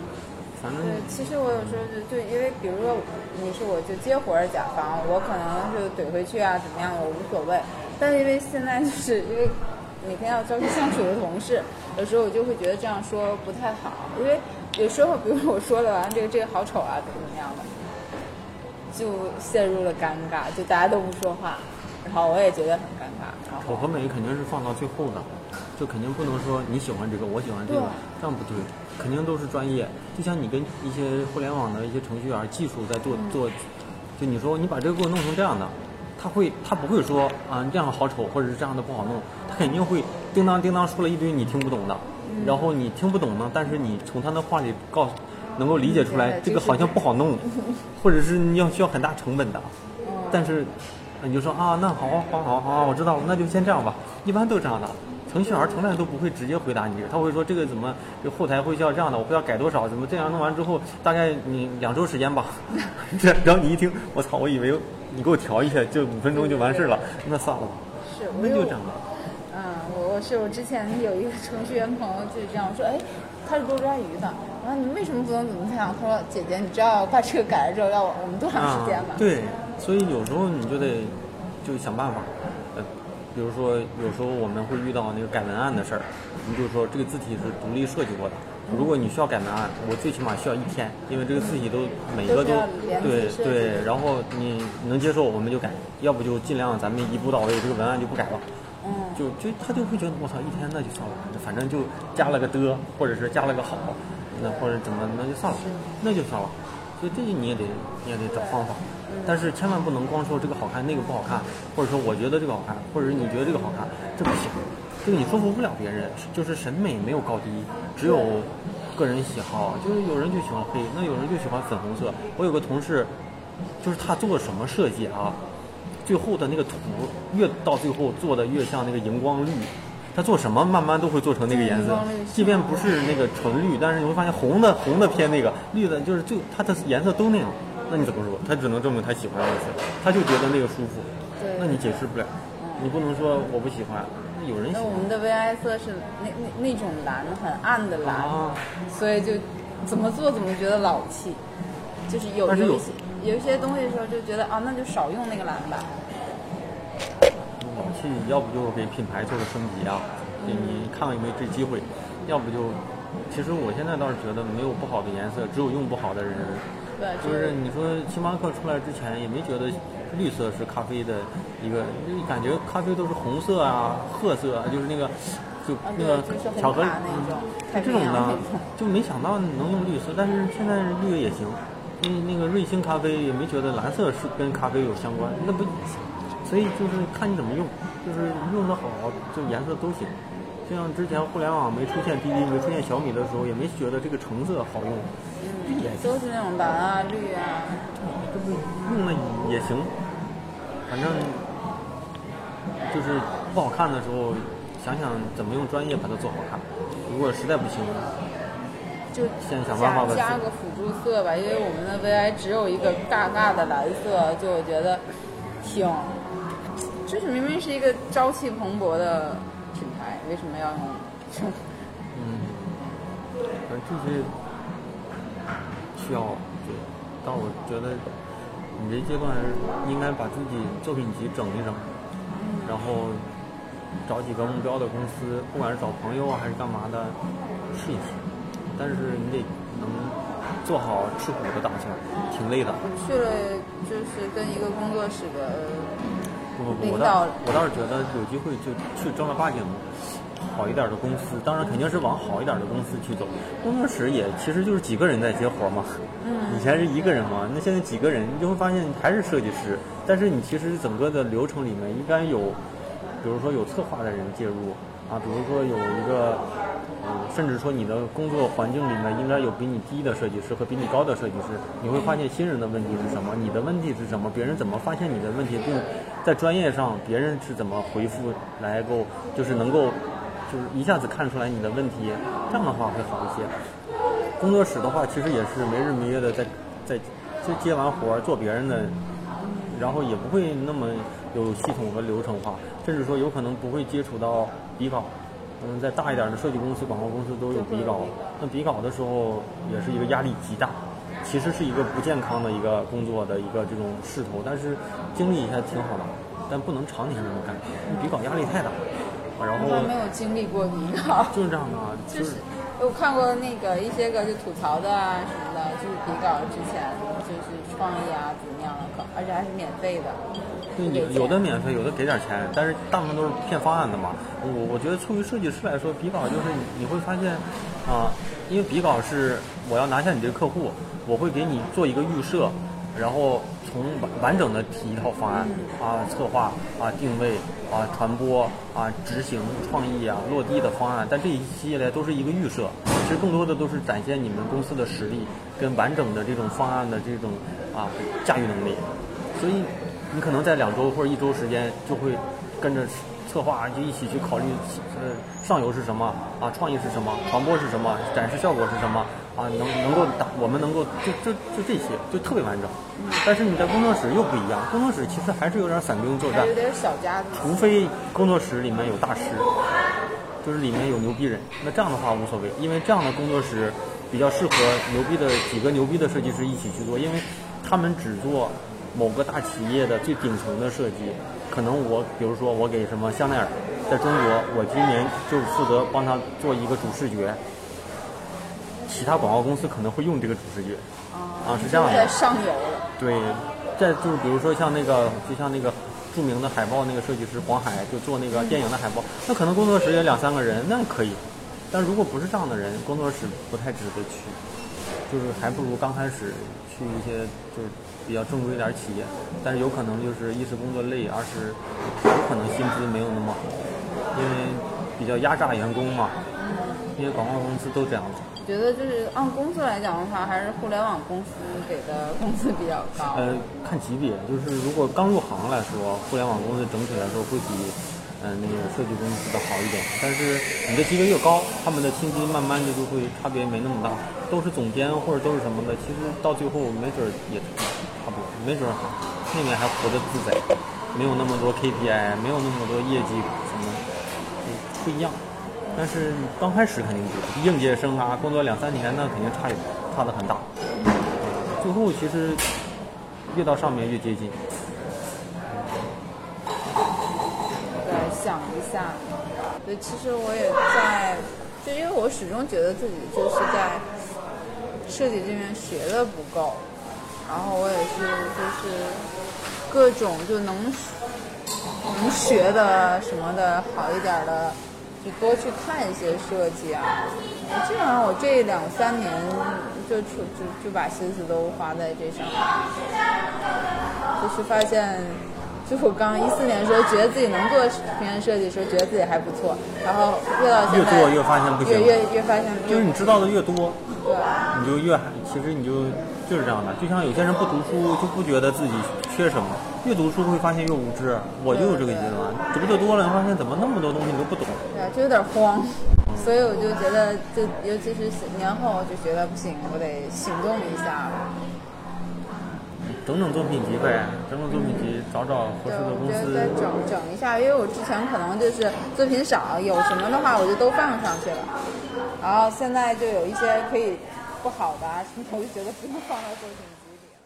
反正对，其实我有时候就就因为比如说你是我就接活儿甲方，我可能就怼回去啊怎么样，我无所谓。但是因为现在就是因为每天要朝夕相处的同事，有时候我就会觉得这样说不太好，因为有时候比如我说了完这个这个好丑啊怎么怎么样的，就陷入了尴尬，就大家都不说话，然后我也觉得很尴尬，然后。丑和美肯定是放到最后的，就肯定不能说你喜欢这个，我喜欢这个，这样不对，肯定都是专业。就像你跟一些互联网的一些程序员、技术在做做，就你说你把这个给我弄成这样的，他会他不会说啊这样好丑，或者是这样的不好弄，他肯定会叮当叮当说了一堆你听不懂的，然后你听不懂呢，但是你从他的话里告诉能够理解出来这个好像不好弄，或者是你要需要很大成本的，但是你就说啊，那好好好好，我知道了，那就先这样吧。一般都是这样的，程序员从来都不会直接回答你这个，他会说这个怎么，这后台会需要这样的，我会要改多少，怎么这样弄完之后，大概你两周时间吧。这 然后你一听，我操，我以为你给我调一下，就五分钟就完事了，那算了吧，是那就这样吧。是我之前有一个程序员朋友就是这样说，哎，他是做抓鱼的，然后你为什么不能怎么样？他说，姐姐，你知道把这个改了之后要我们多长时间吗？啊？对，所以有时候你就得就想办法，呃，比如说有时候我们会遇到那个改文案的事儿，你就说这个字体是独立设计过的。如果你需要改文案，我最起码需要一天，因为这个字体都每一个都对对，然后你能接受我们就改，要不就尽量咱们一步到位，这个文案就不改了。嗯，就就他就会觉得我操，一天那就算了，反正就加了个的，或者是加了个好，那或者怎么那就算了，那就算了。所以这个你也得你也得找方法，但是千万不能光说这个好看那个不好看，或者说我觉得这个好看，或者是你觉得这个好看，这不行。这个你说服不了别人，就是审美没有高低，只有个人喜好。就是有人就喜欢黑，那有人就喜欢粉红色。我有个同事，就是他做什么设计啊，最后的那个图越到最后做的越像那个荧光绿。他做什么慢慢都会做成那个颜色，即便不是那个纯绿，但是你会发现红的红的偏那个，绿的就是就它的颜色都那样。那你怎么说？他只能证明他喜欢那个色，他就觉得那个舒服。对。那你解释不了，你不能说我不喜欢。有人喜欢。那我们的 VI 色是那那那种蓝，很暗的蓝，所以就怎么做怎么觉得老气。就是有有一些有一些东西的时候就觉得啊，那就少用那个蓝吧。老气，要不就给品牌做个升级啊，给你看看有没有这机会；要不就，其实我现在倒是觉得没有不好的颜色，只有用不好的人。对，就是你说星巴克出来之前也没觉得绿色是咖啡的一个，感觉咖啡都是红色啊、褐色啊，就是那个就那个巧克力就这种的，就没想到能用绿色，但是现在绿也行。那那个瑞星咖啡也没觉得蓝色是跟咖啡有相关，那不。所以就是看你怎么用，就是用的好，就颜色都行。就像之前互联网没出现滴滴、没出现小米的时候，也没觉得这个橙色好用，也都是那种蓝啊、绿啊，这不用了也行。反正就是不好看的时候，想想怎么用专业把它做好看。如果实在不行，就先想办法加个辅助色吧。因为我们的 VI 只有一个尬尬的蓝色，就我觉得挺。就是明明是一个朝气蓬勃的品牌，为什么要用？嗯，反正这些需要，但我觉得你这阶段应该把自己作品集整一整，然后找几个目标的公司，不管是找朋友啊还是干嘛的，试一试。但是你得能做好吃苦的打算，挺累的。去了就是跟一个工作室的。我倒我倒是觉得有机会就去正儿八经好一点的公司，当然肯定是往好一点的公司去走。工作室也其实就是几个人在接活嘛，以前是一个人嘛，那现在几个人，你就会发现还是设计师，但是你其实整个的流程里面应该有，比如说有策划的人介入啊，比如说有一个。甚至说你的工作环境里面应该有比你低的设计师和比你高的设计师，你会发现新人的问题是什么，你的问题是什么，别人怎么发现你的问题，并在专业上别人是怎么回复来够，就是能够就是一下子看出来你的问题，这样的话会好一些。工作室的话，其实也是没日没夜的在在就接完活做别人的，然后也不会那么有系统和流程化，甚至说有可能不会接触到比稿。嗯，在大一点的设计公司、广告公司都有比稿，那比稿的时候也是一个压力极大，其实是一个不健康的一个工作的一个这种势头，但是经历一下挺好的，但不能常年这么干，比稿压力太大。然后没有经历过比稿，就是这样的，就是我看过那个一些个就吐槽的啊什么的，就是比稿之前就是创意啊怎么样的，可而且还是免费的。有的免费，有的给点钱，但是大部分都是骗方案的嘛。我我觉得，出于设计师来说，比稿就是你会发现，啊，因为比稿是我要拿下你这个客户，我会给你做一个预设，然后从完完整的提一套方案啊，策划啊，定位啊，传播啊，执行创意啊，落地的方案。但这一系列都是一个预设，其实更多的都是展现你们公司的实力跟完整的这种方案的这种啊驾驭能力，所以。你可能在两周或者一周时间就会跟着策划就一起去考虑，呃，上游是什么啊，创意是什么，传播是什么，展示效果是什么啊，能能够打我们能够就就就这些就特别完整。但是你在工作室又不一样，工作室其实还是有点散兵作战，有点小家子。除非工作室里面有大师，就是里面有牛逼人，那这样的话无所谓，因为这样的工作室比较适合牛逼的几个牛逼的设计师一起去做，因为他们只做。某个大企业的最顶层的设计，可能我比如说我给什么香奈儿，在中国我今年就负责帮他做一个主视觉，其他广告公司可能会用这个主视觉，啊是这样的。在上游了。对，再就是比如说像那个，就像那个著名的海报那个设计师黄海，就做那个电影的海报，那可能工作室也两三个人，那可以。但如果不是这样的人，工作室不太值得去，就是还不如刚开始去一些就是。比较正规一点企业，但是有可能就是一是工作累，二是有可能薪资没有那么好，因为比较压榨员工嘛，因为广告公司都这样子。觉得就是按工资来讲的话，还是互联网公司给的工资比较高。呃，看级别，就是如果刚入行来说，互联网公司整体来说会比，嗯，那个设计公司的好一点。但是你的级别越高，他们的薪资慢慢的就会差别没那么大，都是总监或者都是什么的，其实到最后没准也没准那边还活得自在，没有那么多 KPI，没有那么多业绩什么，不一样。但是刚开始肯定不一样应届生啊，工作两三年那肯定差差的很大。最后其实越到上面越接近。对，想一下，对，其实我也在，就因为我始终觉得自己就是在设计这边学的不够，然后我也是就是各种就能能学的什么的好一点的。就多去看一些设计啊，基本上我这两三年就就就把心思都花在这上面，就是发现，就我刚一四年的时候觉得自己能做平面设计的时候，觉得自己还不错，然后越到现在越做越发现不行，越越越发现，就是你知道的越多，对，你就越其实你就就是这样的，就像有些人不读书就不觉得自己缺什么。越读书会发现越无知，我就有这个阶段。读的多了，发现怎么那么多东西你都不懂。对，就有点慌，所以我就觉得，就尤其是年后，就觉得不行，我得行动一下了。整整作品集呗，整整作品集，找找合适的公司。再整整一下，因为我之前可能就是作品少，有什么的话我就都放上去了。然后现在就有一些可以不好的，我就觉得不用放到作品集里了。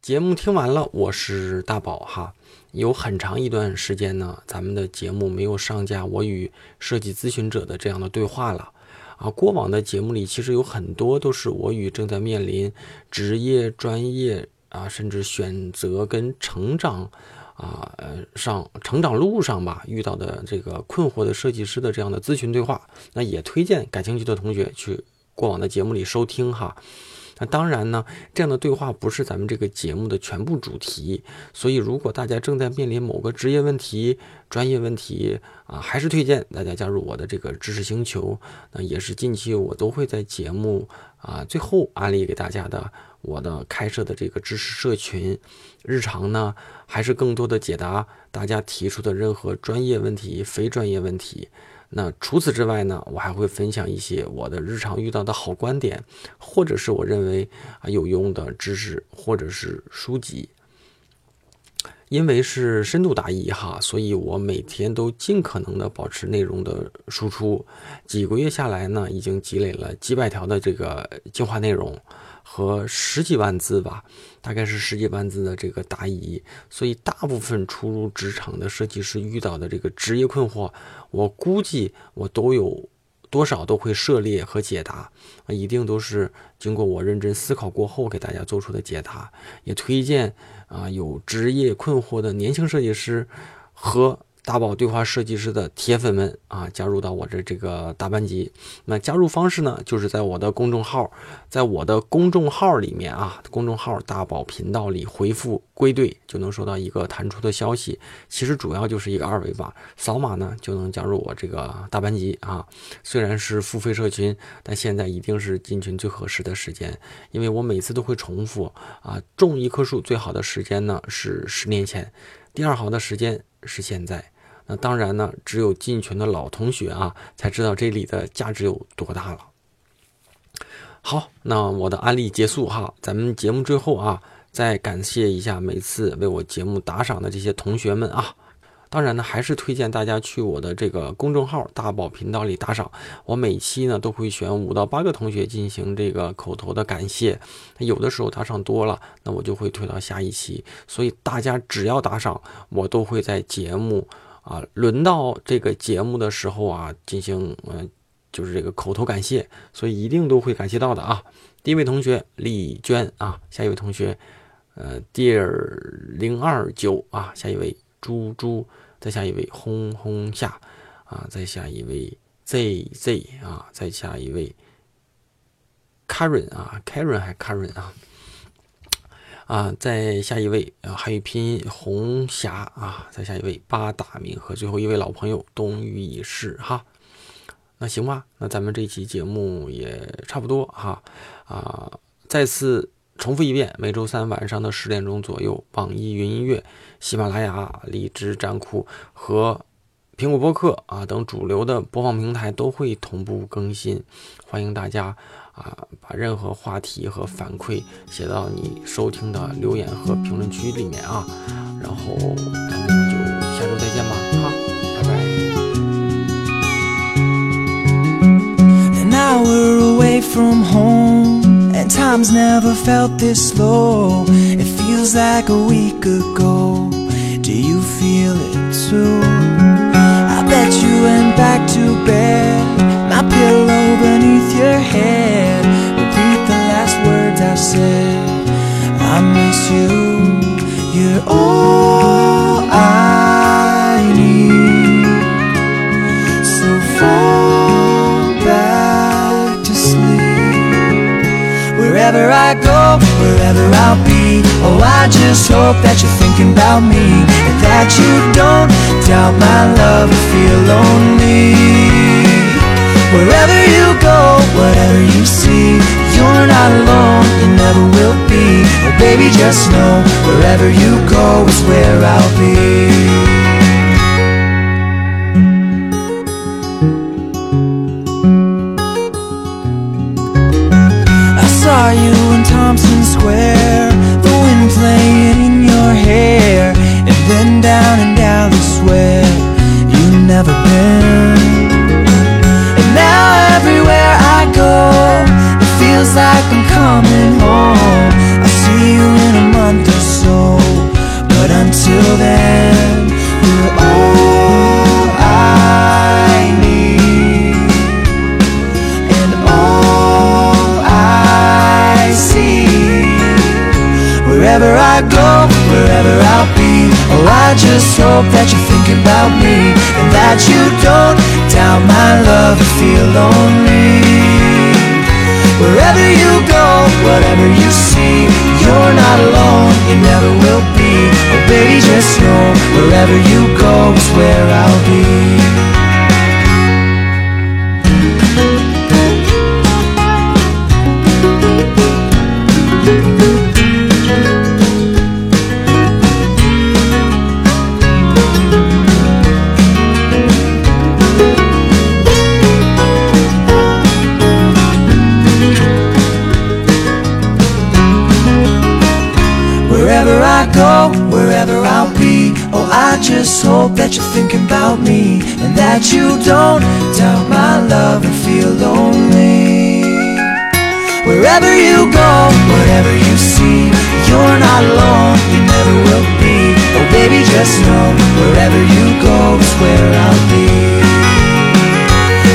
节目听完了，我是大宝哈。有很长一段时间呢，咱们的节目没有上架我与设计咨询者的这样的对话了啊。过往的节目里，其实有很多都是我与正在面临职业、专业啊，甚至选择跟成长啊呃上成长路上吧遇到的这个困惑的设计师的这样的咨询对话。那也推荐感兴趣的同学去过往的节目里收听哈。那当然呢，这样的对话不是咱们这个节目的全部主题，所以如果大家正在面临某个职业问题、专业问题啊，还是推荐大家加入我的这个知识星球。那也是近期我都会在节目啊最后安利给大家的我的开设的这个知识社群。日常呢，还是更多的解答大家提出的任何专业问题、非专业问题。那除此之外呢，我还会分享一些我的日常遇到的好观点，或者是我认为啊有用的知识，或者是书籍。因为是深度答疑哈，所以我每天都尽可能的保持内容的输出。几个月下来呢，已经积累了几百条的这个精华内容。和十几万字吧，大概是十几万字的这个答疑，所以大部分初入职场的设计师遇到的这个职业困惑，我估计我都有多少都会涉猎和解答，一定都是经过我认真思考过后给大家做出的解答，也推荐啊有职业困惑的年轻设计师和。大宝对话设计师的铁粉们啊，加入到我的这个大班级。那加入方式呢，就是在我的公众号，在我的公众号里面啊，公众号大宝频道里回复“归队”，就能收到一个弹出的消息。其实主要就是一个二维码，扫码呢就能加入我这个大班级啊。虽然是付费社群，但现在一定是进群最合适的时间，因为我每次都会重复啊，种一棵树最好的时间呢是十年前，第二好的时间是现在。那当然呢，只有进群的老同学啊，才知道这里的价值有多大了。好，那我的案例结束哈，咱们节目最后啊，再感谢一下每次为我节目打赏的这些同学们啊。当然呢，还是推荐大家去我的这个公众号大宝频道里打赏。我每期呢都会选五到八个同学进行这个口头的感谢。有的时候打赏多了，那我就会推到下一期。所以大家只要打赏，我都会在节目。啊，轮到这个节目的时候啊，进行嗯，就是这个口头感谢，所以一定都会感谢到的啊。第一位同学李娟啊，下一位同学呃 dear 零二九啊，下一位猪猪，再下一位轰轰下啊，再下一位 zz 啊，再下一位 karen 啊，karen 还 karen 啊。啊，在下一位啊，汉语拼音红霞啊，在下一位八大名和最后一位老朋友冬雨已逝哈。那行吧，那咱们这期节目也差不多哈啊，再次重复一遍，每周三晚上的十点钟左右，网易云音乐、喜马拉雅、荔枝、站酷和苹果播客啊等主流的播放平台都会同步更新，欢迎大家啊把任何话题和反馈写到你收听的留言和评论区里面啊，然后咱们就下周再见吧，哈，拜拜。Now we're away from home, and time's never felt this slow. It feels like a week ago. Do you feel it too? I bet you went back to bed, my pillow beneath your head. Repeat the last words I said. I miss you. You're all I need. So fall back to sleep. Wherever I go, wherever I'll be. Oh, I just hope that you're thinking about me and that you don't doubt my love or feel lonely. Wherever you go, whatever you see, you're not alone, you never will be. Oh, baby, just know wherever you go is where I'll be. I saw you in Thompson Square, the wind playing in your hair, and then down in Dallas where you've never been. Wherever I go, wherever I'll be, oh, I just hope that you're thinking about me and that you don't doubt my love or feel lonely. Wherever you go, whatever you see, you're not alone, you never will be. Oh, baby, just know wherever you go is where I'll be. that you're thinking about me and that you don't doubt my love and feel lonely. Wherever you go, whatever you see, you're not alone, you never will be. Oh, baby, just know wherever you go is where I'll be.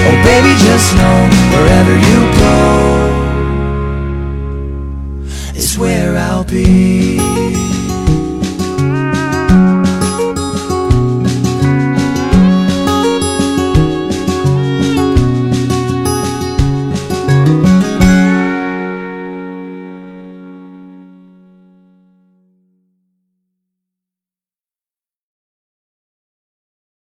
Oh, baby, just know wherever you go.